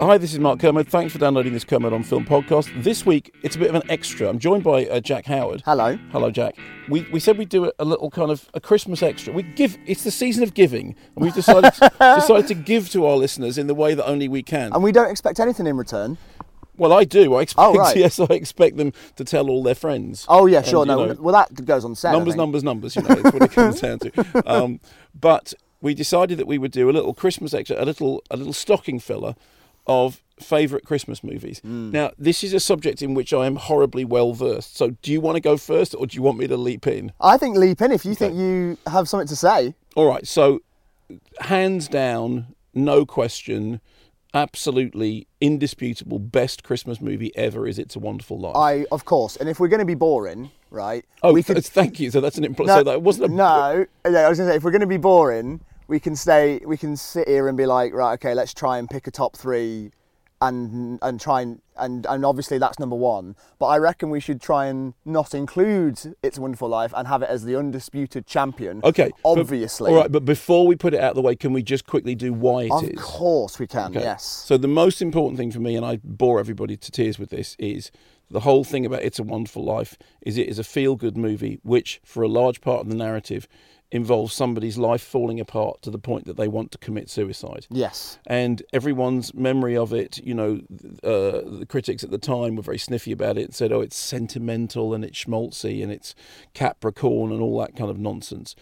Hi, this is Mark Kermode. Thanks for downloading this Kermode on Film podcast. This week, it's a bit of an extra. I'm joined by uh, Jack Howard. Hello. Hello, Jack. We, we said we'd do a, a little kind of a Christmas extra. We give. It's the season of giving, and we've decided decided to give to our listeners in the way that only we can. And we don't expect anything in return. well, I do. I expect. Oh, right. Yes, I expect them to tell all their friends. Oh yeah, sure. you No, know, well that goes on set. Numbers, numbers, numbers. You know, it's what it comes down to. Um, but we decided that we would do a little Christmas extra, a little a little stocking filler of favourite Christmas movies. Hmm. Now, this is a subject in which I am horribly well versed. So, do you want to go first, or do you want me to leap in? I think leap in if you think you have something to say. All right. So, hands down, no question. Absolutely indisputable best Christmas movie ever is It's a Wonderful Life. I, of course, and if we're going to be boring, right? oh, we could. thank you. So that's an impl- so that wasn't a no. Yeah, I was going to say if we're going to be boring, we can stay. We can sit here and be like, right, okay, let's try and pick a top three, and and try and and and obviously that's number one. But I reckon we should try and not include It's a Wonderful Life and have it as the undisputed champion. Okay. but- Obviously. all right, but before we put it out of the way, can we just quickly do why it is? Of course we can. Okay. Yes. So the most important thing for me, and I bore everybody to tears with this, is the whole thing about It's a Wonderful Life is it is a feel-good movie, which for a large part of the narrative involves somebody's life falling apart to the point that they want to commit suicide. Yes. And everyone's memory of it, you know, uh, the critics at the time were very sniffy about it and said, oh, it's sentimental and it's schmaltzy and it's Capra-corn and all that kind of nonsense.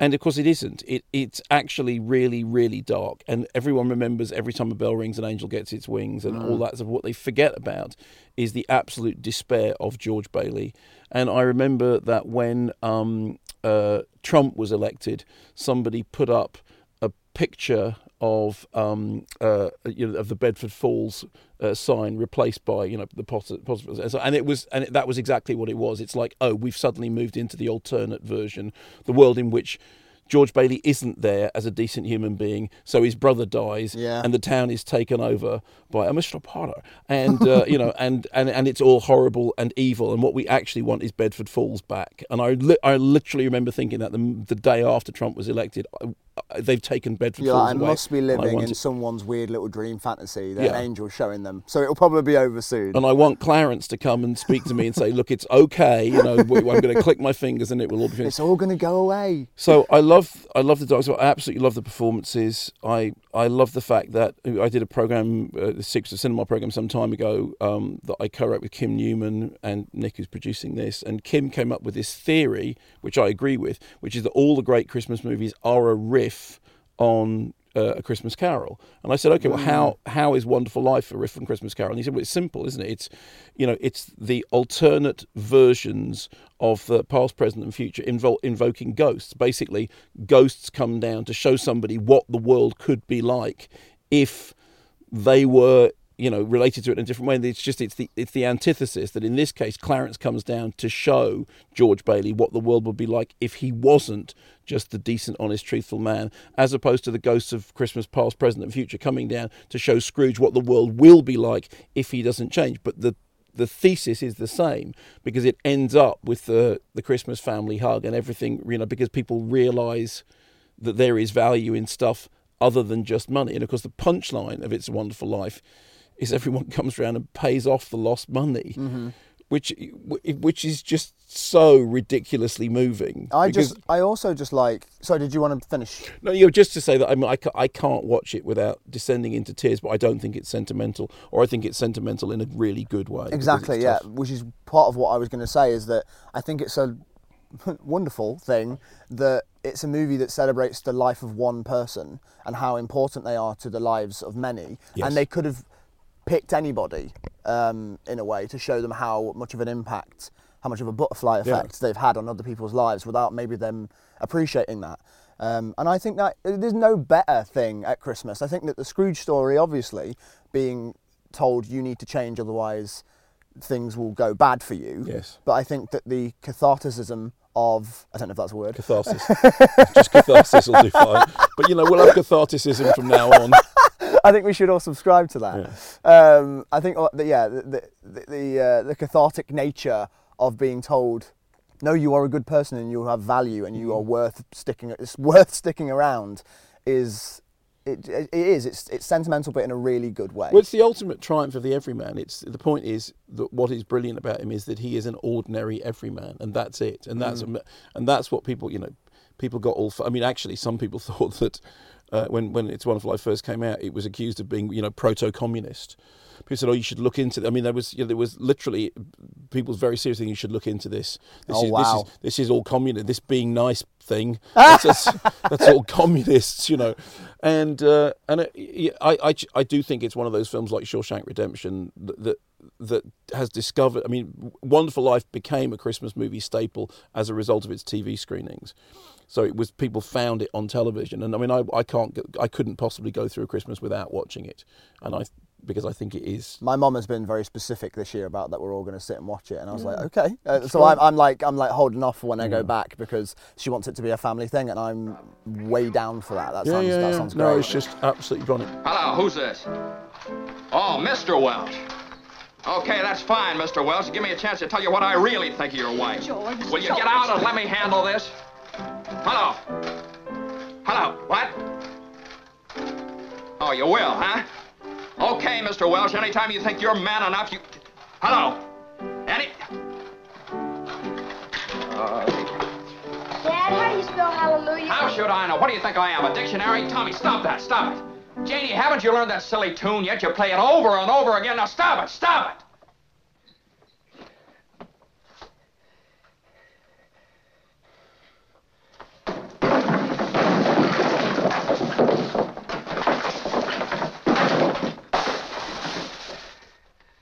And of course, it isn't. It it's actually really, really dark, and everyone remembers every time a bell rings, an angel gets its wings, and all that. So what they forget about is the absolute despair of George Bailey. And I remember that when um, uh, Trump was elected, somebody put up a picture of um, uh, you know, of the Bedford Falls uh, sign replaced by you know the positive, positive and it was and it, that was exactly what it was. It's like oh we've suddenly moved into the alternate version, the world in which. George Bailey isn't there as a decent human being, so his brother dies, Yeah. and the town is taken over by a Mr. Potter, and uh, you know, and, and and it's all horrible and evil. And what we actually want is Bedford Falls back. And I li- I literally remember thinking that the, the day after Trump was elected, they've taken Bedford You're Falls like, I away. must be living in someone's weird little dream fantasy that Yeah. an angel's showing them. So it'll probably be over soon. and I want Clarence to come and speak to me and say, "Look, it's okay. You know, I'm going to click my fingers and it will all be finished." it's all going to go away. So I love I love the dogs. I absolutely love the performances. I I love the fact that I did a program, uh, the Secrets of Cinema program, some time ago um, that I co-wrote with Kim Newman and Nick, who's producing this. And Kim came up with this theory, which I agree with, which is that all the great Christmas movies are a riff on uh, a Christmas Carol. And I said, okay, well, how how is Wonderful Life a riff on Christmas Carol? And he said, well, it's simple, isn't it? It's you know, it's the alternate versions of the past, present, and future invo- invoking ghosts. Basically, ghosts come down to show somebody what the world could be like if they were you know related to it in a different way it's just it's the it's the antithesis that in this case Clarence comes down to show George Bailey what the world would be like if he wasn't just the decent honest truthful man as opposed to the ghosts of Christmas past present and future coming down to show Scrooge what the world will be like if he doesn't change but the the thesis is the same because it ends up with the the Christmas family hug and everything you know because people realize that there is value in stuff other than just money. And of course, the punchline of It's a Wonderful Life is everyone comes around and pays off the lost money. Mm-hmm. which which is just so ridiculously moving. I just, I also just like. Sorry, did you want to finish? No, you know, just to say that I mean, I, I can't watch it without descending into tears, but I don't think it's sentimental, or I think it's sentimental in a really good way. Exactly, yeah. tough. Which is part of what I was going to say is that I think it's a wonderful thing that it's a movie that celebrates the life of one person and how important they are to the lives of many. Yes. And they could have picked anybody um, in a way to show them how much of an impact, how much of a butterfly Yeah. effect they've had on other people's lives without maybe them appreciating that. Um, and I think that there's no better thing at Christmas. I think that the Scrooge story, obviously, being told you need to change, otherwise things will go bad for you. Yes. But I think that the catharticism of I don't know if that's a word. Catharsis. just catharsis will do fine. But you know, we'll have catharticism from now on. I think we should all subscribe to that. Um, I think uh, that, yeah, the the the, uh, the cathartic nature of being told, no, you are a good person and you have value and Mm. you are worth sticking. It's worth sticking around. Is it, it is it's it's sentimental but in a really good way. Well, it's the ultimate triumph of the everyman. It's the point is that what is brilliant about him is that he is an ordinary everyman, and that's it. And that's Mm. and that's what people you know people got all. I mean, actually, some people thought that uh, when when It's Wonderful Life first came out, it was accused of being you know proto-communist. People said, "Oh, you should look into." I mean, there was you know, there was literally people's very serious thing. You should look into this. This Oh, is wow. this is this is all communist. This being nice thing. That's, that's, that's all communists, you know. And uh, and it, I, I I do think it's one of those films like Shawshank Redemption that, that that has discovered. I mean, Wonderful Life became a Christmas movie staple as a result of its TV screenings. So it was people found it on television, and I mean, I, I can't, I couldn't possibly go through a Christmas without watching it, and I because I think it is. my mum has been very specific this year about that we're all going to sit and watch it, and I was like, okay. Uh, so I'm, I'm like, I'm like holding off for when I go back because she wants it to be a family thing, and I'm way down for that. That sounds, that sounds great. No, it's just absolutely brilliant. Hello, who's this? Oh, Mr. Welch. Okay, that's fine, Mr. Welch. Give me a chance to tell you what I really think of your wife. George, Will you get out and let me handle this? Hello. Hello. What? Oh, you will, huh? Okay, Mr. Welch, Anytime you think you're man enough, you. Hello. Any. Dad, how do you spell hallelujah? How should I know? What do you think I am? A dictionary? Tommy, stop that. Stop it. Janie, haven't you learned that silly tune yet? You play it over and over again. Now stop it. Stop it.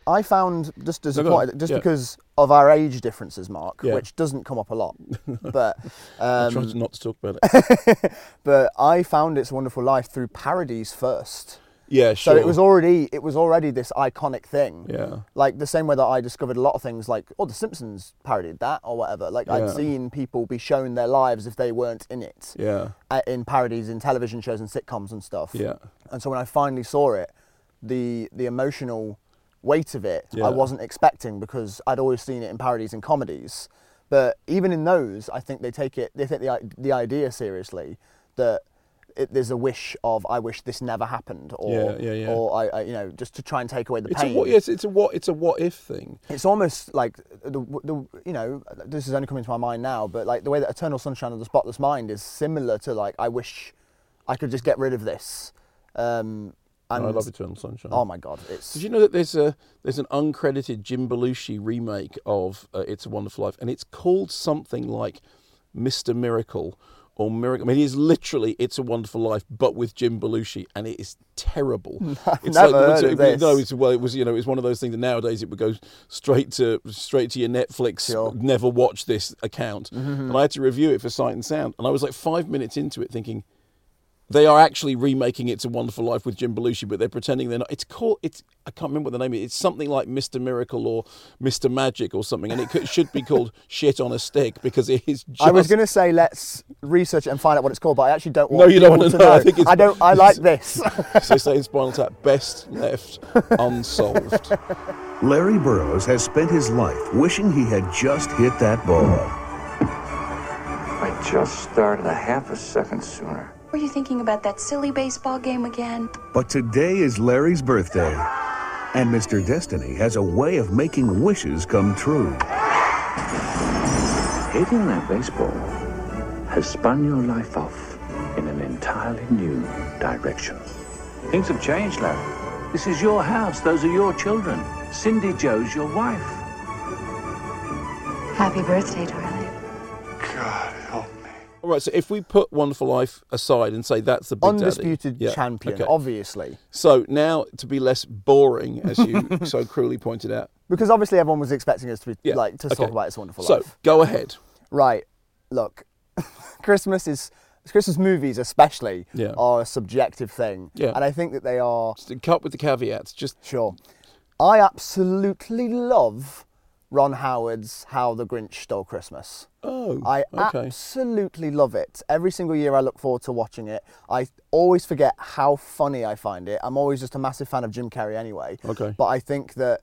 I found just as No, a go on. point, just Yeah. because of our age differences, Mark, Yeah. which doesn't come up a lot, but I'm trying um, to not to talk about it. but I found It's Wonderful Life through parodies first. Yeah, sure. So it was already it was already this iconic thing. Yeah. Like the same way that I discovered a lot of things like, oh, The Simpsons parodied that or whatever. Like I'd seen people be shown their lives if they weren't in it. Yeah. uh, In parodies in television shows and sitcoms and stuff. Yeah. And so when I finally saw it, the the emotional weight of it Yeah. I wasn't expecting because I'd always seen it in parodies and comedies. But even in those, I think they take it they take the the idea seriously that it, there's a wish of I wish this never happened or Yeah, yeah, yeah. or I, I you know just to try and take away the It's a pain. what? Yes, it's a what? It's a what if thing. It's almost like the, the you know this is only coming to my mind now, but like the way that Eternal Sunshine of the Spotless Mind is similar to like I wish I could just get rid of this. Um, and I love Eternal Sunshine. Oh my god, it's Did you know that there's a there's an uncredited Jim Belushi remake of uh, It's a Wonderful Life, and it's called something like Mr. Miracle or Miracle. I mean, it is literally It's a Wonderful Life, but with Jim Belushi, and it is terrible. it's never it's- heard of it- No, it's well, it was you know, it's one of those things that nowadays it would go straight to straight to your Netflix. Sure. Mm-hmm. Never watch this account, and I had to review it for Sight and Sound, and I was like five minutes into it thinking. They are actually remaking It's a Wonderful Life with Jim Belushi, but they're pretending they're not. It's called. It's I can't remember what the name is. It's something like Mr. Miracle or Mr. Magic or something, and it could, should be called Shit on a Stick because it is. Just, I was going to say let's research it and find out what it's called, but I actually don't want No, you don't wanna know. I think it's- I don't. I like this. So they say in Spinal Tap, best left unsolved. Larry Burrows has spent his life wishing he had just hit that ball. I just started a half a second sooner. Were you thinking about that silly baseball game again? But today is Larry's birthday, And Mr. Destiny has a way of making wishes come true. Hitting that baseball has spun your life off in an entirely new direction. Things have changed, Larry. This is your house. Those are your children. Cindy Jo's your wife. Happy birthday, darling. God help me. All right, so if we put Wonderful Life aside and say that's the big Undisputed Yeah, champion, okay. obviously. So now to be less boring, as you so cruelly pointed out. Because obviously everyone was expecting us to be Yeah, like to okay. talk about It's Wonderful So Life. So go ahead. Right. Look, Christmas is Christmas movies especially Yeah. are a subjective thing. Yeah. And I think that they are Just cut with the caveats. Just sure. I absolutely love Ron Howard's How the Grinch Stole Christmas. oh, I okay. absolutely love it. Every single year I look forward to watching it. I always forget how funny I find it. I'm always just a massive fan of Jim Carrey anyway. Okay. But I think that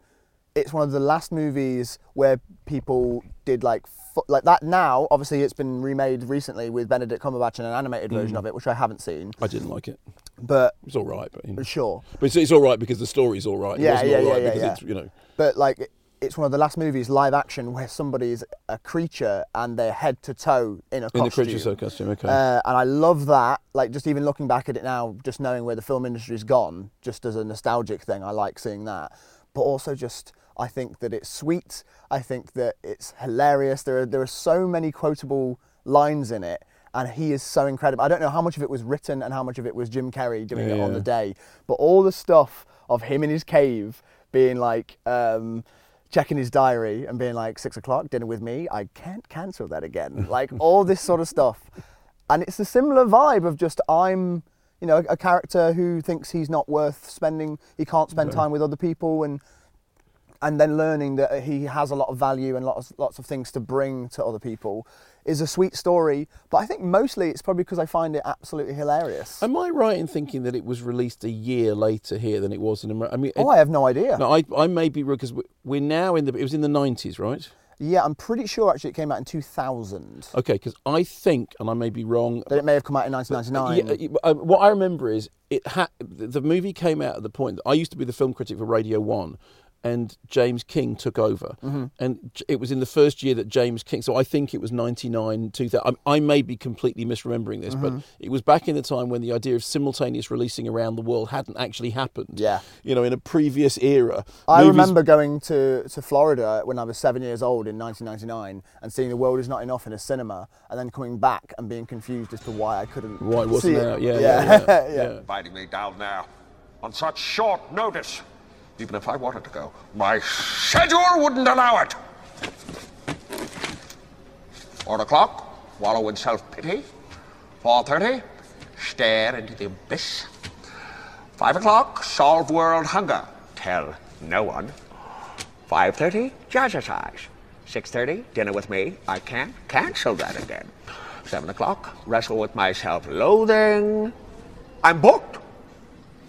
it's one of the last movies where people did like like that now obviously it's been remade recently with Benedict Cumberbatch and an animated version Mm. of it which I haven't seen I didn't like it. but It's all right, but you know. sure but it's, it's all right because the story's all right. It Yeah, wasn't yeah, all yeah, yeah, because yeah. it's you know. but like it- it's one of the last movies live action where somebody's a creature and they're head to toe in a In the costume. creature show costume, okay. Uh, and I love that. Like just even looking back at it now, just knowing where the film industry's gone, just as a nostalgic thing, I like seeing that. But also just I think that it's sweet. I think that it's hilarious. There are there are so many quotable lines in it. And he is so incredible. I don't know how much of it was written and how much of it was Jim Carrey doing it on Yeah. the day. But all the stuff of him in his cave being like, um, checking his diary and being like, six o'clock, dinner with me, I can't cancel that again. like all this sort of stuff. And it's a similar vibe of just I'm, you know, a character who thinks he's not worth spending, he can't spend Okay. time with other people and and then learning that he has a lot of value and lots lots of things to bring to other people is a sweet story. But I think mostly it's probably because I find it absolutely hilarious. Am I right in thinking that it was released a year later here than it was in America? I mean, oh, it- I have no idea. No, I, I may be because we're now in the. It was in the nineties, right? Yeah, I'm pretty sure actually it came out in 2000. Okay, because I think, and I may be wrong. That it may have come out in 1999. Yeah, uh, what I remember is it had the the movie came out at the point that I used to be the film critic for Radio One, and James King took over, Mhm. and it was in the first year that James King. So I think it was ninety nine, two thousand. I, I may be completely misremembering this, Mhm. but it was back in the time when the idea of simultaneous releasing around the world hadn't actually happened. Yeah. you know, in a previous era. I movies- remember going to, to Florida when I was seven years old in 1999 and seeing The World Is Not Enough in a cinema and then coming back and being confused as to why I couldn't Why it wasn't see it. out? Yeah, yeah, yeah, yeah, yeah. yeah. Inviting me down now on such short notice. Even if I wanted to go, my schedule wouldn't allow it. Four o'clock, wallow in self-pity. Four thirty, stare into the abyss. Five o'clock, solve world hunger. Tell no one. Five thirty, jazzercise. Six thirty, dinner with me. I can't cancel that again. Seven o'clock, wrestle with my self-loathing. I'm booked.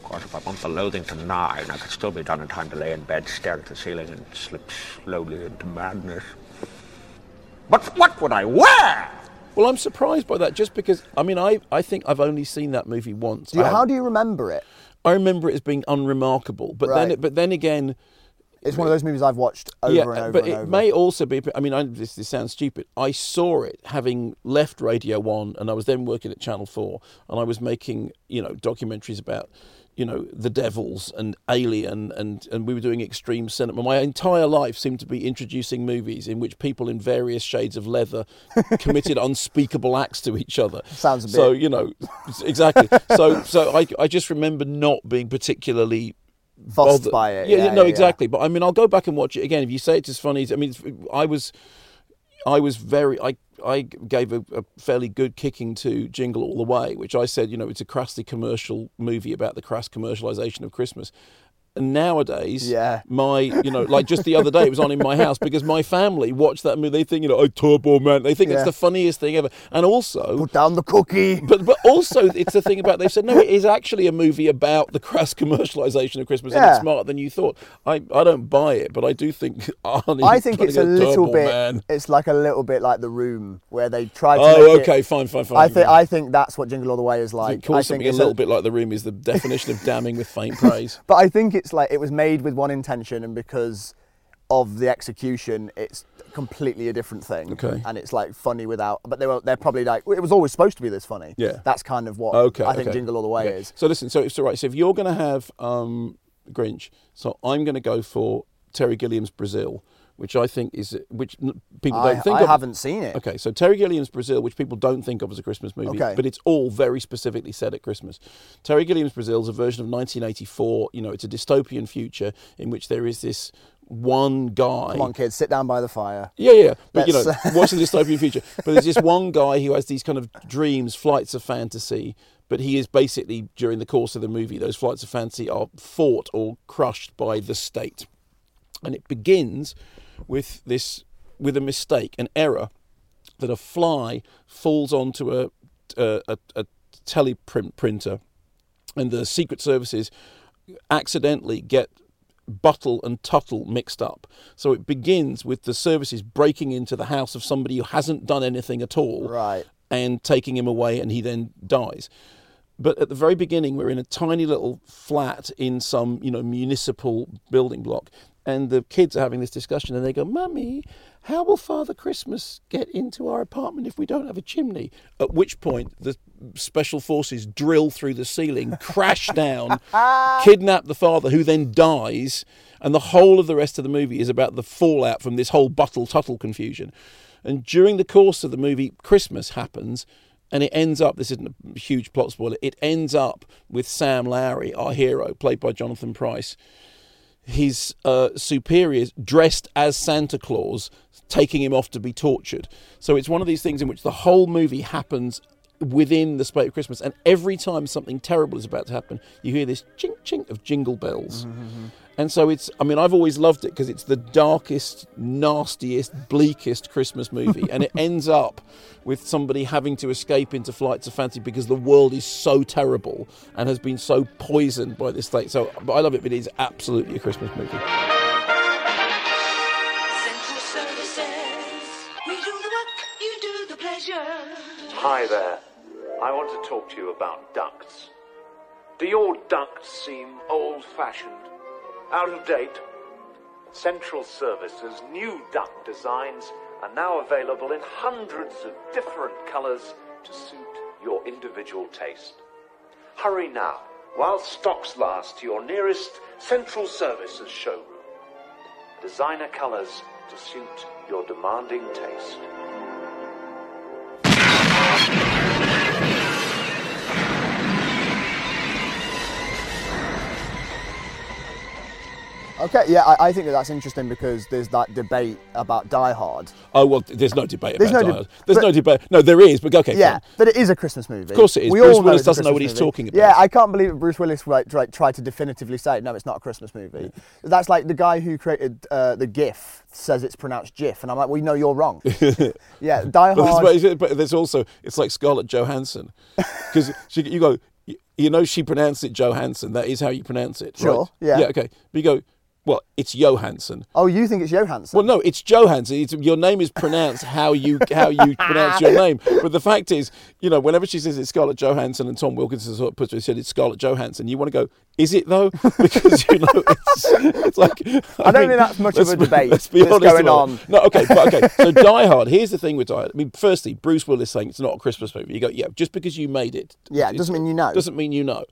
Of course, if I want the loathing to nine, I could still be done in time to lay in bed, stare at the ceiling, and slip slowly into madness. But what would I wear? Well, I'm surprised by that, just because I mean, I, I think I've only seen that movie once. Do you, how do you remember it? I remember it as being unremarkable, but then Right. but then again, It's one of those movies I've watched over yeah, and over but and it over. may also be. I mean, I, this, this sounds stupid. I saw it having left Radio One, and I was then working at Channel Four, and I was making you know documentaries about you know the devils and Alien, and and we were doing extreme cinema. My entire life seemed to be introducing movies in which people in various shades of leather committed unspeakable acts to each other. Sounds a bit. so you know exactly. so so I I just remember not being particularly Fussed bothered- by it, Yeah, yeah, no, yeah, exactly. But I mean, I'll go back and watch it again. If you say it's as funny as I mean, I was, I was very, I, I gave a, a fairly good kicking to Jingle All the Way, which I said, you know, it's a crassly commercial movie about the crass commercialization of Christmas. And nowadays, Yeah. my, you know, like just the other day, it was on in my house because my family watched that movie. They think, you know, oh, Turbo Man. They think Yeah. it's the funniest thing ever. And also, Put down the cookie. but but also it's the thing about they've said no, it is actually a movie about the crass commercialization of Christmas yeah. and it's smarter than you thought. I, I don't buy it, but I do think Arnie. I think it's a little bit. Man. It's like a little bit like the room where they try to. Oh, okay, it- fine, fine, fine. I think I think that's what Jingle All the Way is I like. think I something think a little bit like the room is the definition of damning with faint praise. But I think it's it's like it was made with one intention, and because of the execution, it's completely a different thing. Okay. And it's like funny without, but they were they're probably like it was always supposed to be this funny. Yeah. That's kind of what Okay, I think okay. Jingle All the Way Okay. is. So listen, so all right. So if you're going to have um, Grinch, so I'm going to go for Terry Gilliam's Brazil, which I think is which people don't think I of. I haven't seen it. Okay, so Terry Gilliam's Brazil, which people don't think of as a Christmas movie, Okay. but it's all very specifically set at Christmas. Terry Gilliam's Brazil is a version of 1984. You know, it's a dystopian future in which there is this one guy. Come on, kids, sit down by the fire. Yeah, yeah. But you know, Let's- watch the dystopian future. But there's this one guy who has these kind of dreams, flights of fantasy. But he is basically during the course of the movie, those flights of fantasy are fought or crushed by the state, and it begins with this with a mistake, an error, that a fly falls onto a a, a, a teleprint printer, and the secret services accidentally get Buttle and Tuttle mixed up. So it begins with the services breaking into the house of somebody who hasn't done anything at all Right. and taking him away, and he then dies. But at the very beginning, we're in a tiny little flat in some, you know, municipal building block, and the kids are having this discussion, and they go, "Mummy, how will Father Christmas get into our apartment if we don't have a chimney?" At which point, the special forces drill through the ceiling, crash down, kidnap the father, who then dies, and the whole of the rest of the movie is about the fallout from this whole Buttle Tuttle confusion. And during the course of the movie, Christmas happens, and it ends up. This isn't a huge plot spoiler. It ends up with Sam Lowry, our hero, played by Jonathan Pryce. His uh, superiors dressed as Santa Claus, taking him off to be tortured. So it's one of these things in which the whole movie happens within the space of Christmas, and every time something terrible is about to happen, you hear this chink chink of jingle bells. Mm-hmm, mm-hmm. And so it's, I mean, I've always loved it because it's the darkest, nastiest, bleakest Christmas movie. and it ends up with somebody having to escape into flights of fancy because the world is so terrible and has been so poisoned by this thing. So but I love it, but it is absolutely a Christmas movie. Central Services. We do the work, you do the pleasure. Hi there. I want to talk to you about ducts. Do your ducts seem old fashioned, out of date? Central Services' new duct designs are now available in hundreds of different colours to suit your individual taste. Hurry now, while stocks last, to your nearest Central Services showroom. Designer colours to suit your demanding taste. Okay, yeah, I, I think that that's interesting because there's that debate about Die Hard. Oh, well, there's no debate There's about no Die Hard. There's but- no debate. No, there is, but okay, yeah, fine. that it is a Christmas movie. Of course it is. We Bruce all Willis doesn't know what he's movie. talking about. Yeah, I can't believe that Bruce Willis like, tried, tried to definitively say, no, it's not a Christmas movie. That's like the guy who created uh, the GIF says it's pronounced GIF, and I'm like, well, you know, you're wrong. yeah, Die But, Hard. there's, but- but there's also it's like Scarlett Johansson because you go you- you know she pronounced it Johansson that is how you pronounce it Sure, right? yeah. yeah okay but you go well it's Johansson Oh, you think it's Johansson? well no it's Johansson it's, your name is pronounced how you how you pronounce your name but the fact is you know whenever she says it's Scarlett Johansson and Tom Wilkinson sort of puts it said it's Scarlett Johansson you want to go is it though because you know it's, it's like I don't think that's much of a debate let's be honest going on. No, okay, but okay. So Die Hard. Here's the thing with Die Hard. I mean, firstly, Bruce Willis saying it's not a Christmas movie. You go, yeah, just because you made it. Yeah, it doesn't mean you know. Doesn't mean you know.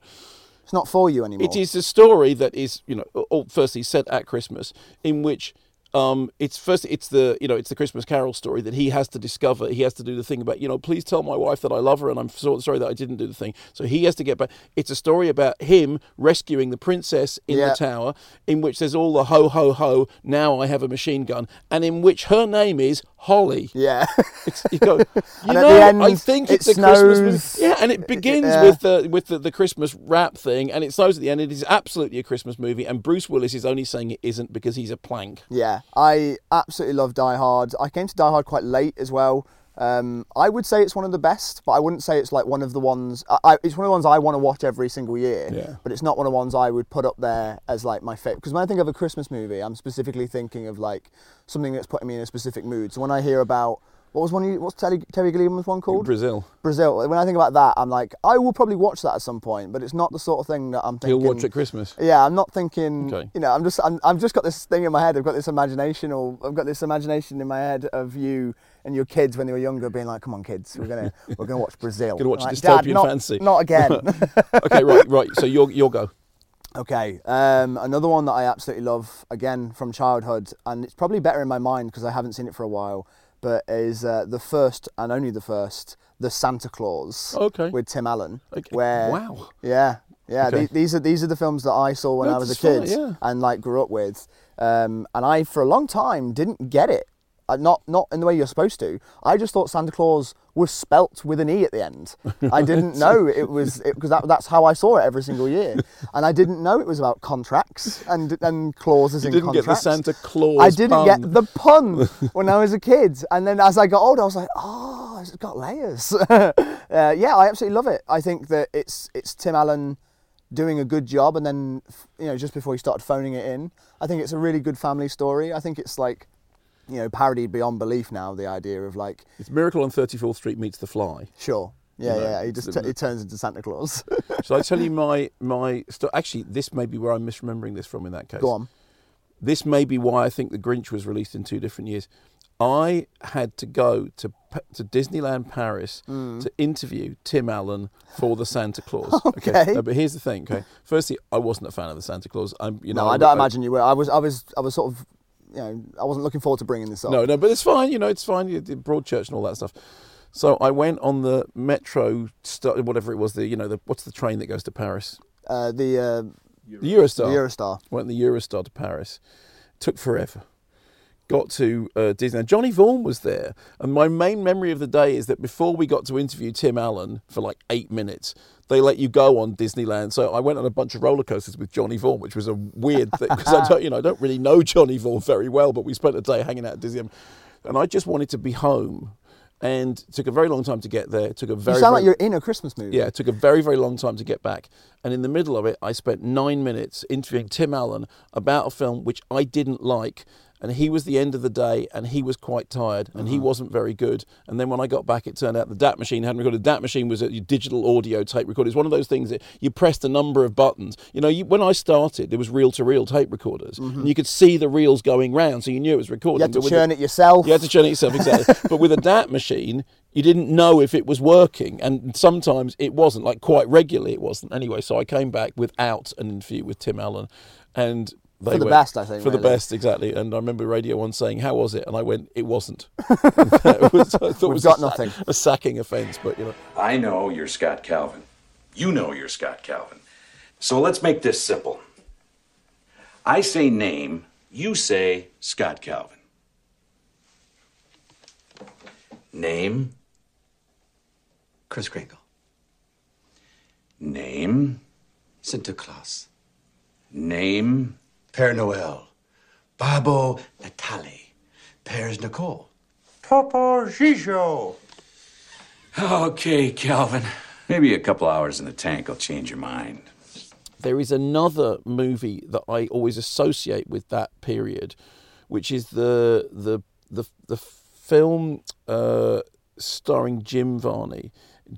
It's not for you anymore. It is a story that is, you know, all, firstly set at Christmas, in which um, it's first it's the you know it's the Christmas Carol story that he has to discover. He has to do the thing about you know please tell my wife that I love her and I'm so sorry that I didn't do the thing. So he has to get back. It's a story about him rescuing the princess in Yeah. the tower, in which there's all the ho ho ho. Now I have a machine gun, and in which her name is Holly. Yeah. It's, you go, you know, end, I think it it's a Christmas movie. Yeah, and it begins Yeah. with the with the, the Christmas rap thing, and it snows at the end. It is absolutely a Christmas movie, and Bruce Willis is only saying it isn't because he's a plank. Yeah, I absolutely love Die Hard. I came to Die Hard quite late as well. Um, I would say it's one of the best, but I wouldn't say it's like one of the ones. I, I, it's one of the ones I want to watch every single year. Yeah. But it's not one of the ones I would put up there as like my favorite. Because when I think of a Christmas movie, I'm specifically thinking of like something that's putting me in a specific mood. So when I hear about What was one? You, what's Terry, Terry Gilliam's one called? Brazil. Brazil. When I think about that, I'm like, I will probably watch that at some point, but it's not the sort of thing that I'm He'll thinking. watch at Christmas. Yeah, I'm not thinking. Okay. You know, I'm just, I'm, I've just got this thing in my head. I've got this imagination, or I've got this imagination in my head of you and your kids when they were younger, being like, "Come on, kids, we're gonna, we're gonna watch Brazil." Gonna watch like, Dystopian Dad, not, Fancy." Not again. okay, right, right. So you'll you'll go. Okay, um, another one that I absolutely love, again from childhood, and it's probably better in my mind because I haven't seen it for a while, but is uh, the first and only the first, The Santa Claus. Okay. With Tim Allen. Okay. Where, Wow. Yeah, yeah. Okay. the- these are these are the films that I saw when No, I was a that's kid yeah. and like grew up with, um, and I for a long time didn't get it. Uh, not not in the way you're supposed to. I just thought Santa Claus was spelt with an e at the end. I didn't know it was because that, that's how I saw it every single year, and I didn't know it was about contracts and and clauses You in didn't get the. Santa Claus I didn't pun. get the pun when I was a kid, and then as I got older, I was like, oh, it's got layers. uh, yeah, I absolutely love it. I think that it's it's Tim Allen doing a good job, and then you know just before he started phoning it in, I think it's a really good family story. I think it's like you know parodied beyond belief now. The idea of like It's Miracle on 34th Street meets The Fly. sure, yeah, You know, yeah, he just t- it turns into Santa Claus. Shall I tell you my my sto- actually this may be where I'm misremembering this from in that case. Go on. This may be why I think The Grinch was released in two different years. I had to go to to Disneyland Paris Mm. to interview Tim Allen for the Santa Claus. Okay. No, but here's the thing. Okay. Firstly, I wasn't a fan of the Santa Claus. I'm you know no, I don't imagine you were. I was, I was, I was sort of, you know, I wasn't looking forward to bringing this up. No, no, but it's fine. You know, it's fine. You did Broadchurch and all that stuff. So I went on the metro, whatever it was. The you know, the, what's the train that goes to Paris? Uh, the uh, The Eurostar. The Eurostar. Went the Eurostar to Paris. Took forever. Got to uh, Disneyland. Johnny Vaughan was there, and my main memory of the day is that before we got to interview Tim Allen for like eight minutes, they let you go on Disneyland. So I went on a bunch of roller coasters with Johnny Vaughan, which was a weird thing because I don't, you know, I don't really know Johnny Vaughan very well, but we spent a day hanging out at Disneyland, and I just wanted to be home. And it took a very long time to get there. It took a very you sound very, like you're in a Christmas movie. yeah, it took a very, very long time to get back. And in the middle of it, I spent nine minutes interviewing Tim Allen about a film which I didn't like. And he was the end of the day, and he was quite tired, and he uh-huh. wasn't very good. And then when I got back, it turned out the DAT machine hadn't recorded. The DAT machine was a digital audio tape recorder. It's one of those things that you pressed a number of buttons. You know, you, when I started, there was reel-to-reel tape recorders, mm-hmm. and you could see the reels going round, so you knew it was recording. You had to But churn it yourself. you had to churn it yourself, exactly. but with a DAT machine, you didn't know if it was working, and sometimes it wasn't. Like quite regularly, it wasn't. Anyway, so I came back without an interview with Tim Allen, and they For the went- best, I think, For the best, exactly. And I remember Radio One saying, "How was it?" And I went, "It wasn't." That was- I thought it We've was got a, sa- nothing. a sacking offence, but you know. I know you're Scott Calvin. You know you're Scott Calvin. So let's make this simple. I say name, you say Scott Calvin. Name, Kris Kringle. name, Santa Claus. name. Père Noël. Babbo Natale. Père Nicole. Papa Gijo. Okay, Calvin. Maybe a couple hours in the tank will change your mind. There is another movie that I always associate with that period, which is the the the the film uh, starring Jim Varney, J-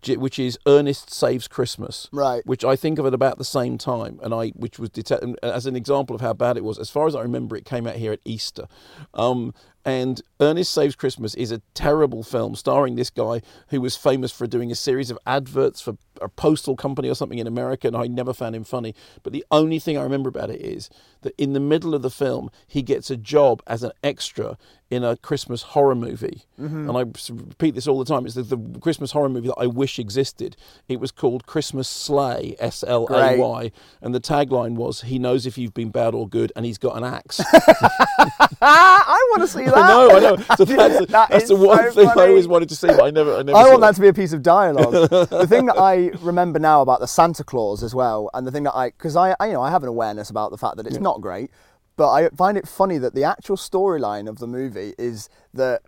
which is Ernest Saves Christmas. Right. Which I think of at about the same time, and I which was detect- as an example of how bad it was. As far as I remember, it came out here at Easter. Um, and Ernest Saves Christmas is a terrible film starring this guy who was famous for doing a series of adverts for a postal company or something in America, and I never found him funny. But the only thing I remember about it is that in the middle of the film, he gets a job as an extra in a Christmas horror movie. Mhm. And I repeat this all the time. It's the, the Christmas horror movie that I wish existed. It was called Christmas Slay, S L A Y. And the tagline was, He knows if you've been bad or good, and he's got an axe. I want to see that. I know, I know. So that's, the- That that's the one so thing I always wanted to see, but I never, I never I want it. that to be a piece of dialogue. the thing that I remember now about the Santa Claus as well, and the thing that I, because I, I, you know, I have an awareness about the fact that it's Yeah. not great, but I find it funny that the actual storyline of the movie is that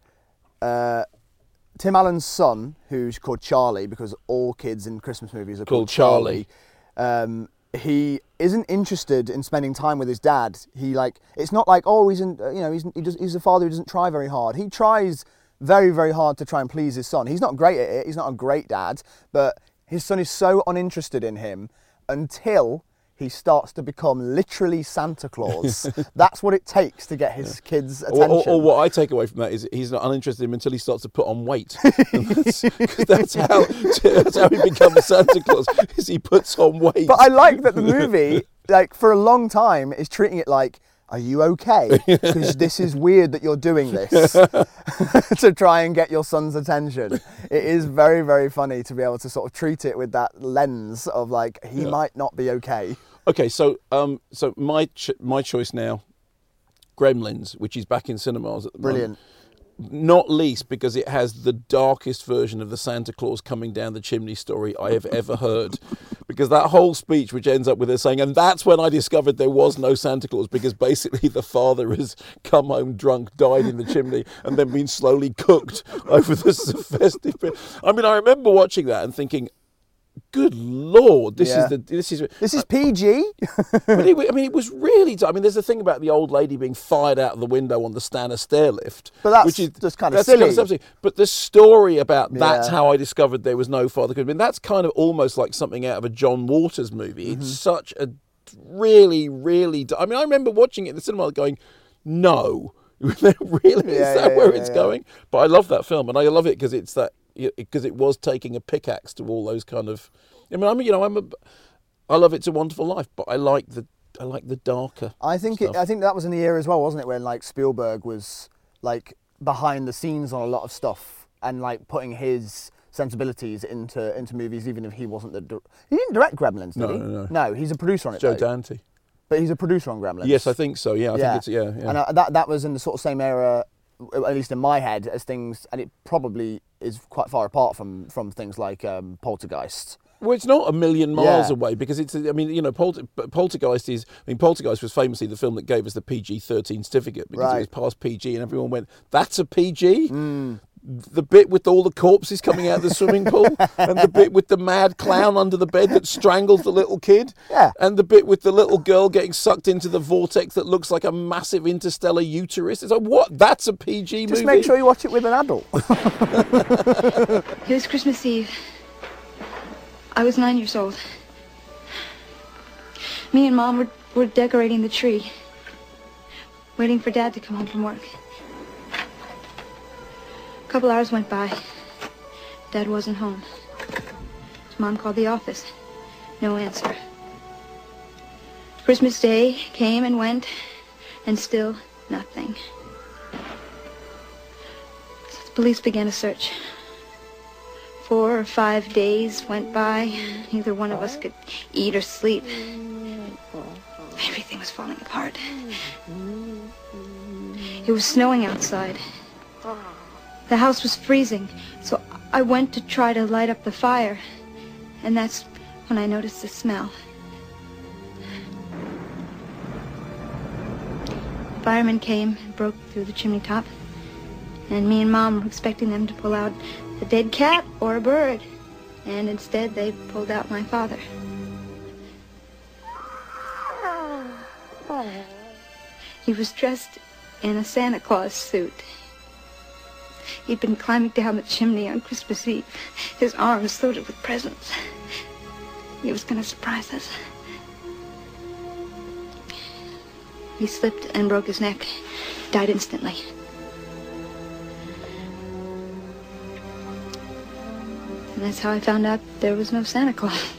uh, Tim Allen's son, who's called Charlie, because all kids in Christmas movies are called, Called Charlie. um, he isn't interested in spending time with his dad. He like it's not like oh he's in, uh, you know he's he he's a father who doesn't try very hard. He tries very, very hard to try and please his son. He's not great at it. He's not a great dad, but his son is so uninterested in him until he starts to become literally Santa Claus. That's what it takes to get his kids' Or, attention. or, or what I take away from that is he's not uninterested in him until he starts to put on weight. That's, that's how that's how he becomes Santa Claus. Is he puts on weight. But I like that the movie, like for a long time, is treating it like, "Are you okay? Because this is weird that you're doing this to try and get your son's attention." It is very, very funny to be able to sort of treat it with that lens of like he Yeah. might not be okay. Okay, so um, so my ch- my choice now, Gremlins, which is back in cinemas at the Brilliant. moment. Brilliant not least because it has the darkest version of the Santa Claus coming down the chimney story I have ever heard. Because that whole speech, which ends up with her saying, and that's when I discovered there was no Santa Claus, because basically the father has come home drunk, died in the chimney, and then been slowly cooked over the festive. bit. I mean, I remember watching that and thinking, good lord, this Yeah. is the this is This is PG. but it, I mean, it was really. I mean, there's a thing about the old lady being fired out of the window on the Stannah stair lift, But that's which is just kinda that's silly. something. But the story about that's Yeah. how I discovered there was no father. I mean, that's kind of almost like something out of a John Waters movie. Mm-hmm. It's such a really, really. I mean, I remember watching it in the cinema, going, "No, really, is that yeah, where yeah, it's yeah. going?" But I love that film, and I love it because it's that because it was taking a pickaxe to all those kind of. I mean, I'm you know I'm a. I love It's a Wonderful Life, but I like the I like the darker. I think it. I think that was in the era as well, wasn't it, when like Spielberg was like behind the scenes on a lot of stuff and like putting his sensibilities into into movies, even if he wasn't the he didn't direct Gremlins, did No, he? no, no. he's a producer on it. Joe though. Dante. But he's a producer on Gremlins. Yes, I think so. Yeah, I think it's yeah, yeah. And uh, that that was in the sort of same era, at least in my head, as things, and it probably is quite far apart from from things like um, Poltergeist. Well, it's not a million miles Yeah. away because it's. I mean, you know, Polter, Poltergeist is. I mean, Poltergeist was famously the film that gave us the PG thirteen certificate because it was Right. past PG, and everyone went, "That's a PG." Hmm. The bit with all the corpses coming out of the swimming pool, and the bit with the mad clown under the bed that strangles the little kid, Yeah. and the bit with the little girl getting sucked into the vortex that looks like a massive interstellar uterus. It's like, what? That's a PG Just movie. Just make sure you watch it with an adult. It was Christmas Eve. I was nine years old. Me and Mom were, were decorating the tree, waiting for Dad to come home from work. A couple hours went by. Dad wasn't home. Mom called the office. No answer. Christmas Day came and went, and still nothing. So the police began a search. Four or five days went by. Neither one of us could eat or sleep. Everything was falling apart. It was snowing outside. The house was freezing, so I went to try to light up the fire. And that's when I noticed the smell. Firemen came and broke through the chimney top. And me and Mom were expecting them to pull out a dead cat or a bird. And instead, they pulled out my father. He was dressed in a Santa Claus suit. He'd been climbing down the chimney on Christmas Eve, his arms loaded with presents. He was going to surprise us. He slipped and broke his neck, died instantly. And that's how I found out there was no Santa Claus.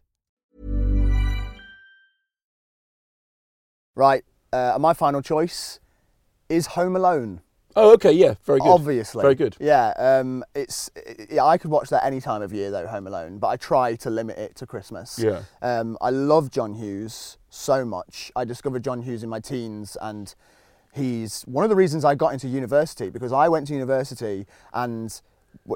Right, uh, my final choice is Home Alone. Oh, okay, yeah, very good. Obviously, Very good. Yeah, um, it's yeah. I could watch that any time of year though, Home Alone, but I try to limit it to Christmas. Yeah. Um, I love John Hughes so much. I discovered John Hughes in my teens, and he's one of the reasons I got into university because I went to university and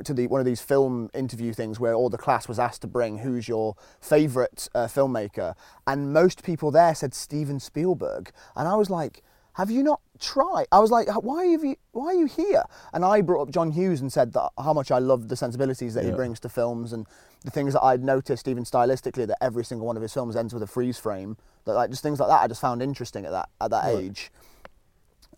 to the one of these film interview things where all the class was asked to bring who's your favourite uh, filmmaker, and most people there said Steven Spielberg, and I was like. Have you not tried? I was like, why have you? Why are you here? And I brought up John Hughes and said that how much I loved the sensibilities that he brings to films and the things that I'd noticed even stylistically that every single one of his films ends with a freeze frame. That like just things like that I just found interesting at that at that Right. age.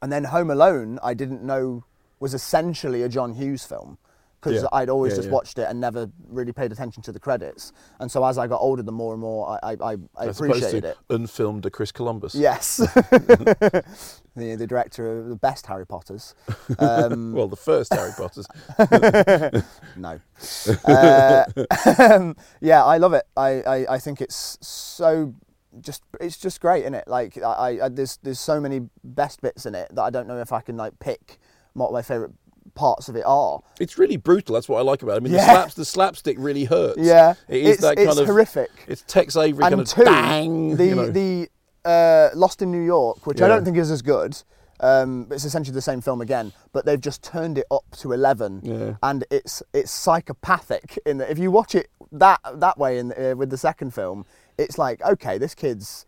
And then Home Alone, I didn't know was essentially a John Hughes film because Yeah. I'd always Yeah, just yeah. watched it and never really paid attention to the credits. And so as I got older, the more and more I, I, I, appreciated to it. unfilmed a Chris Columbus. Yes. the, the director of the best Harry Potters. Um, well, the first Harry Potters. no. Uh, yeah, I love it. I, I, I think it's so just it's just great in it. Like I, I there's there's so many best bits in it that I don't know if I can like pick what my favorite parts of it are. It's really brutal. That's what I like about it. I mean, the slaps, the slapstick really hurts. Yeah, it is it's, that it's kind of horrific. It's Tex Avery and kind of two, bang. the you know. the uh, Lost in New York, which I don't think is as good. Um, it's essentially the same film again, but they've just turned it up to eleven, Yeah. and it's it's psychopathic. In that, if you watch it that that way in uh, with the second film, it's like okay, this kid's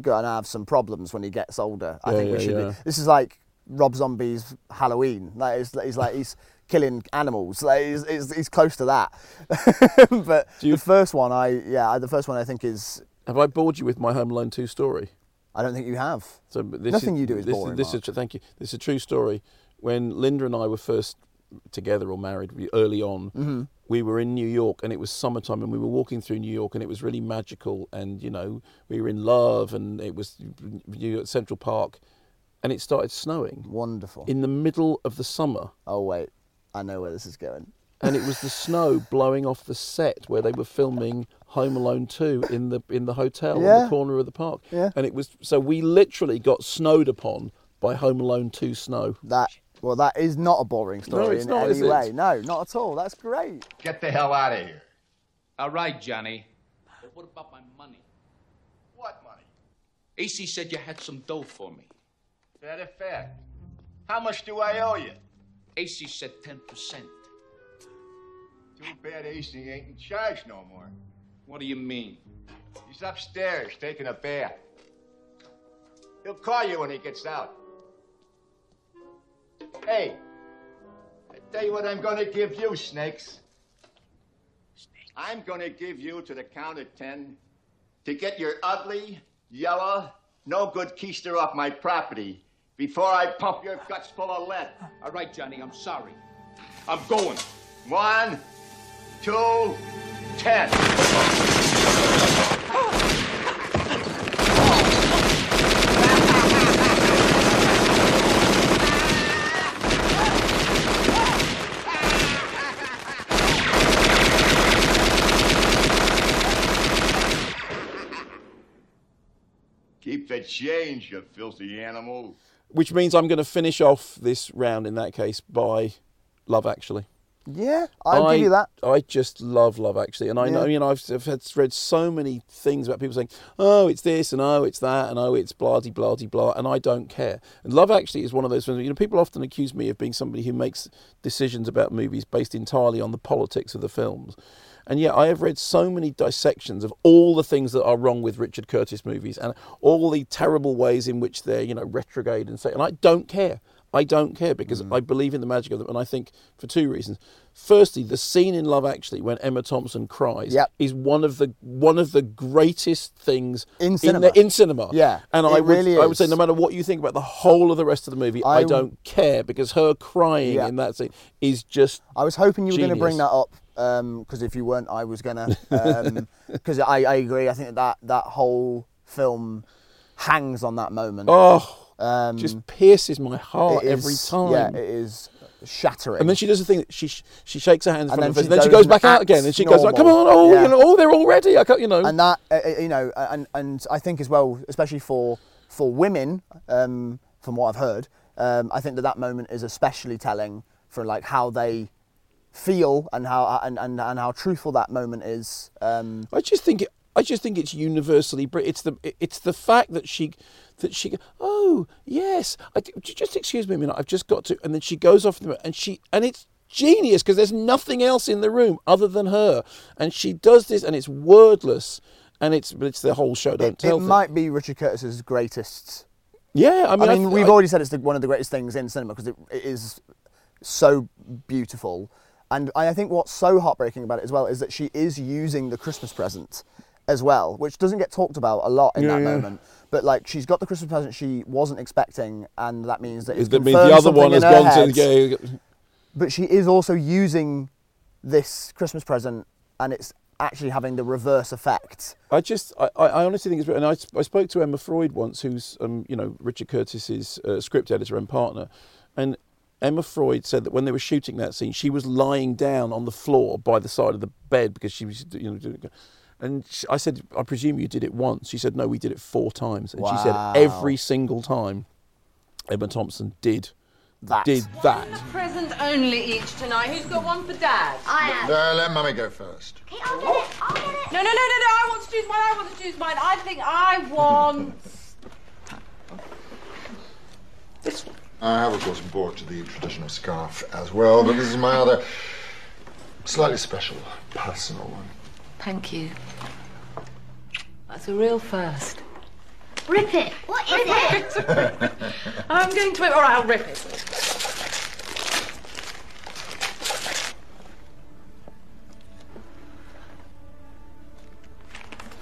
gonna have some problems when he gets older. I Yeah, think we yeah, should. yeah. Be, this is like Rob Zombie's Halloween. That is, he's, like he's killing animals. Like he's, he's, he's close to that. but the first one, I yeah, the first one I think is. Have I bored you with my Home Alone two story? I don't think you have. So Nothing is, you do is this, boring, This Mark. is, thank you. This is a true story. When Linda and I were first together or married early on, Mhm. we were in New York and it was summertime and we were walking through New York and it was really magical and you know we were in love and it was you at Central Park and it started snowing. Wonderful. In the middle of the summer. Oh wait, I know where this is going. and it was the snow blowing off the set where they were filming Home Alone 2 in the in the hotel in Yeah. the corner of the park. Yeah. And it was so we literally got snowed upon by Home Alone 2 snow. That well, that is not a boring story it's in not, any is it? way. No, not at all. That's great. Get the hell out of here. All right, Johnny. But what about my money? What money? AC said you had some dough for me. That a fact. How much do I owe you? AC said 10%. Too bad AC ain't in charge no more. What do you mean? He's upstairs taking a bath. He'll call you when he gets out. Hey, I tell you what I'm gonna give you, snakes. Snakes. I'm gonna give you to the count of ten to get your ugly, yellow, no good keister off my property before I pump your guts full of lead. All right, Johnny, I'm sorry. I'm going. One, two, ten. Keep the change, you filthy animal. Which means I'm going to finish off this round in that case by Love Actually. Yeah, I'll give you that. I just love Love Actually, and I know you know I've, I've had read so many things about people saying, "Oh, it's this," and "Oh, it's that," and "Oh, it's blah de blah de blah," and I don't care. And Love Actually is one of those films. You know, people often accuse me of being somebody who makes decisions about movies based entirely on the politics of the films. And yet, I have read so many dissections of all the things that are wrong with Richard Curtis movies and all the terrible ways in which they're, you know, retrograde and say, and I don't care. I don't care because Mm. I believe in the magic of them, and I think for two reasons. Firstly, the scene in Love Actually when Emma Thompson cries Yep. is one of the one of the greatest things In in, cinema. the, in cinema. Yeah, and I would really I would say no matter what you think about the whole of the rest of the movie, I, I- don't care because her crying Yeah. in that scene is just. I was hoping you were going to bring that up because if you weren't, I was going to. Because I, I agree. I think that that whole film hangs on that moment. Oh, Um, just pierces my heart every is- time. Yeah, it is shattering. And then she does the thing that she she shakes her hands in And front of her and then she goes back out again, and she goes like, "Come on, oh, Yeah. you know, oh, they're all ready." I can't, you know. and that uh, uh, you know and and I think as well especially for for women um, from what I've heard um, I think that that moment is especially telling for like how they feel and how and, and, and how truthful that moment is um, I just think it, I just think it's universally Brit. It's the it's the fact that she that she oh yes I, just excuse me a minute I've just got to and then she goes off the and she and it's genius because there's nothing else in the room other than her and she does this and it's wordless and it's it's the whole show don't it, tell it thing. might be Richard Curtis's greatest yeah I mean, I th- we've I- already said it's the, one of the greatest things in cinema because it, it is so beautiful and I think what's so heartbreaking about it as well is that she is using the Christmas present as well which doesn't get talked about a lot in Yeah, that yeah. moment but like she's got the Christmas present she wasn't expecting and that means that it's that means confirmed the other one has gone to yeah, but she is also using this Christmas present and it's actually having the reverse effect. I just, I, I honestly think it's, and I, I spoke to Emma Freud once, who's, um, you know, Richard Curtis's uh, script editor and partner, and Emma Freud said that when they were shooting that scene, she was lying down on the floor by the side of the bed because she was, you know, doing, and she, I said, I presume you did it once. She said, no, we did it four times, and she said every single time, Emma Thompson did that. did that. Present only each tonight. Who's got one for Dad? I am. Uh, let Mummy go first. Okay, I'll get it. I'll get it. No, no, no, no, no. I want to choose mine. I want to choose mine. I think I want. This one. I have, of course, bought the traditional scarf as well, but this is my other slightly special, personal one. Thank you. That's a real first. Rip it. What is it? I'm going to. It. All right, I'll rip it.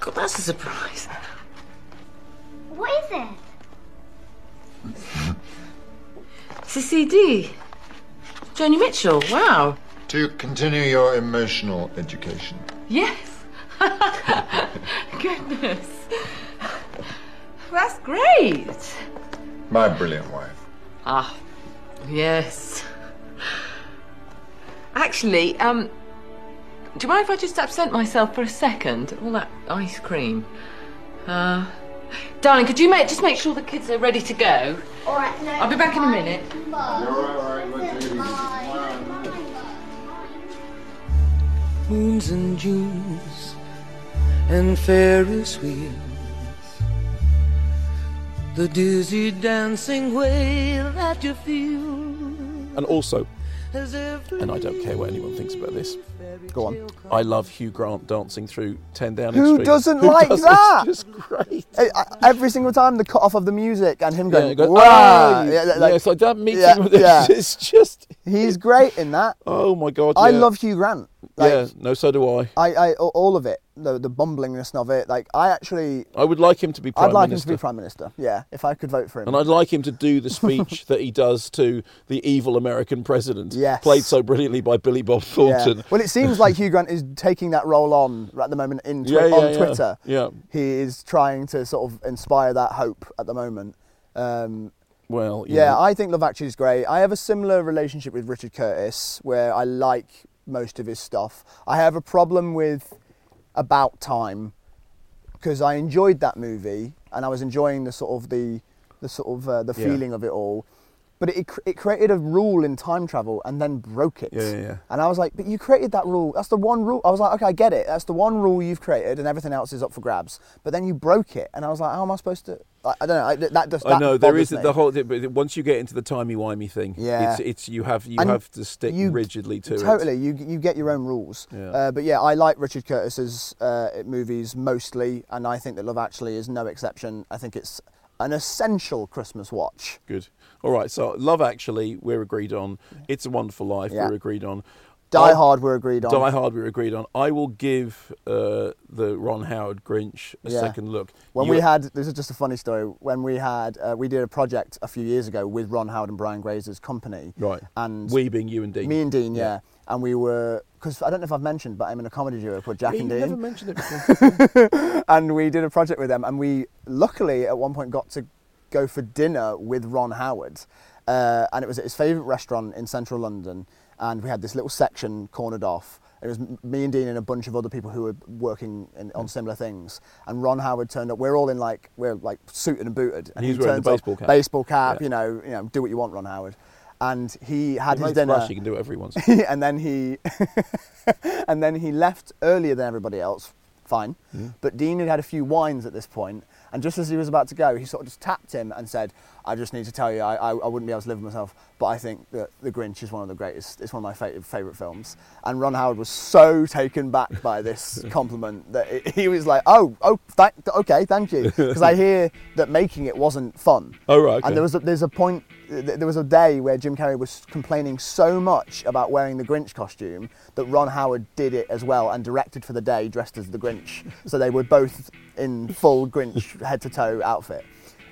God, that's a surprise. what is it? It's a CD. Joni Mitchell. Wow. To continue your emotional education. Yes. Goodness. That's great. My brilliant wife. Ah, yes. Actually, um, do you mind if I just absent myself for a second? All that ice cream. Uh, darling, could you make, just make sure the kids are ready to go? All right, no. I'll be back in a minute. Moons and Junes and Ferris wheels. The dizzy dancing way that you feel. And also, and I don't care what anyone thinks about this. Go on. I love Hugh Grant dancing through Ten Downing Who Street. doesn't Who like doesn't? that? It's just great. I- I- Every single time the cut off of the music and him going, Yeah, go, wow. "Oh!" Yeah, it's like that meeting yeah, with this yeah. is just. He's great in that. Oh my god! I yeah. love Hugh Grant. Like, yeah, no, so do I. I, I, all of it, the, the bumblingness of it. Like, I actually, I would like him to be prime I'd like minister. him to be prime minister. Yeah, if I could vote for him. And I'd like him to do the speech that he does to the evil American president, Yes. played so brilliantly by Billy Bob Thornton. Yeah. Well, it seems like Hugh Grant is taking that role on at the moment in twi- Yeah, yeah, on. Twitter. Yeah. He is trying to sort of inspire that hope at the moment. Um, Well, yeah, know. I think Love Actually is great. I have a similar relationship with Richard Curtis where I like most of his stuff. I have a problem with About Time because I enjoyed that movie and I was enjoying the sort of the the sort of uh, the Yeah. feeling of it all. But it, it created a rule in time travel and then broke it. Yeah, yeah, yeah. And I was like, but you created that rule. That's the one rule. I was like, okay, I get it. That's the one rule you've created, and everything else is up for grabs. But then you broke it, and I was like, how am I supposed to? I, I don't know. I, that just I know there bothers me. the whole. But once you get into the timey wimey thing, Yeah. it's, it's you have you And have to stick you- rigidly to it. Totally, you you get your own rules. Yeah. Uh, but yeah, I like Richard Curtis's uh, movies mostly, and I think that Love Actually is no exception. I think it's an essential Christmas watch. Good. All right. So Love Actually, we're agreed on. It's a Wonderful Life, Yeah. we're agreed on. Die I'll- Hard we're agreed on. Die Hard we're agreed on. I will give uh, the Ron Howard Grinch a Yeah. second look. When You- we had, this is just a funny story. When we had, uh, we did a project a few years ago with Ron Howard and Brian Grazer's company. Right. And We being you and Dean. Me and Dean, yeah. Yeah. And we were, because I don't know if I've mentioned, but I'm in a comedy duo called Jack Yeah, and you Dean. never mentioned it before. and we did a project with them, and we luckily at one point got to go for dinner with Ron Howard, uh, and it was at his favourite restaurant in central London, and we had this little section cornered off. It was me and Dean and a bunch of other people who were working in, on similar things. And Ron Howard turned up. We're all in like we're like suited and booted. And He was he wearing the up, baseball cap. Baseball cap. Yeah. You know, you know, do what you want, Ron Howard. And he had He his dinner. Rush, he can do whatever he wants. and then he and then he left earlier than everybody else. Fine. Mm. But Dean had had a few wines at this point, and just as he was about to go, he sort of just tapped him and said, "I just need to tell you, I, I, I wouldn't be able to live with myself, but I think that The Grinch is one of the greatest. It's one of my fa- favourite films." And Ron Howard was so taken back by this compliment that it, he was like, "Oh, oh, th- okay, thank you," because I hear that making it wasn't fun. Oh, right, okay. And there was a, there's a point. There was a day where Jim Carrey was complaining so much about wearing the Grinch costume that Ron Howard did it as well and directed for the day dressed as the Grinch. so they were both in full Grinch head to toe outfit.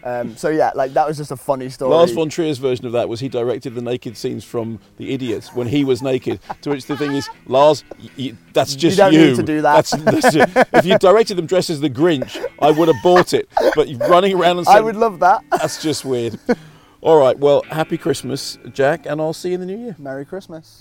Um, so yeah, like that was just a funny story. Lars von Trier's version of that was he directed the naked scenes from The Idiots when he was naked. To which the thing is, Lars, y- y- that's You just don't need to do that. That's, that's if you directed them dressed as the Grinch, I would have bought it. But you running around and saying, I would love that. That's just weird. All right, well, happy Christmas, Jack, and I'll see you in the new year. Merry Christmas.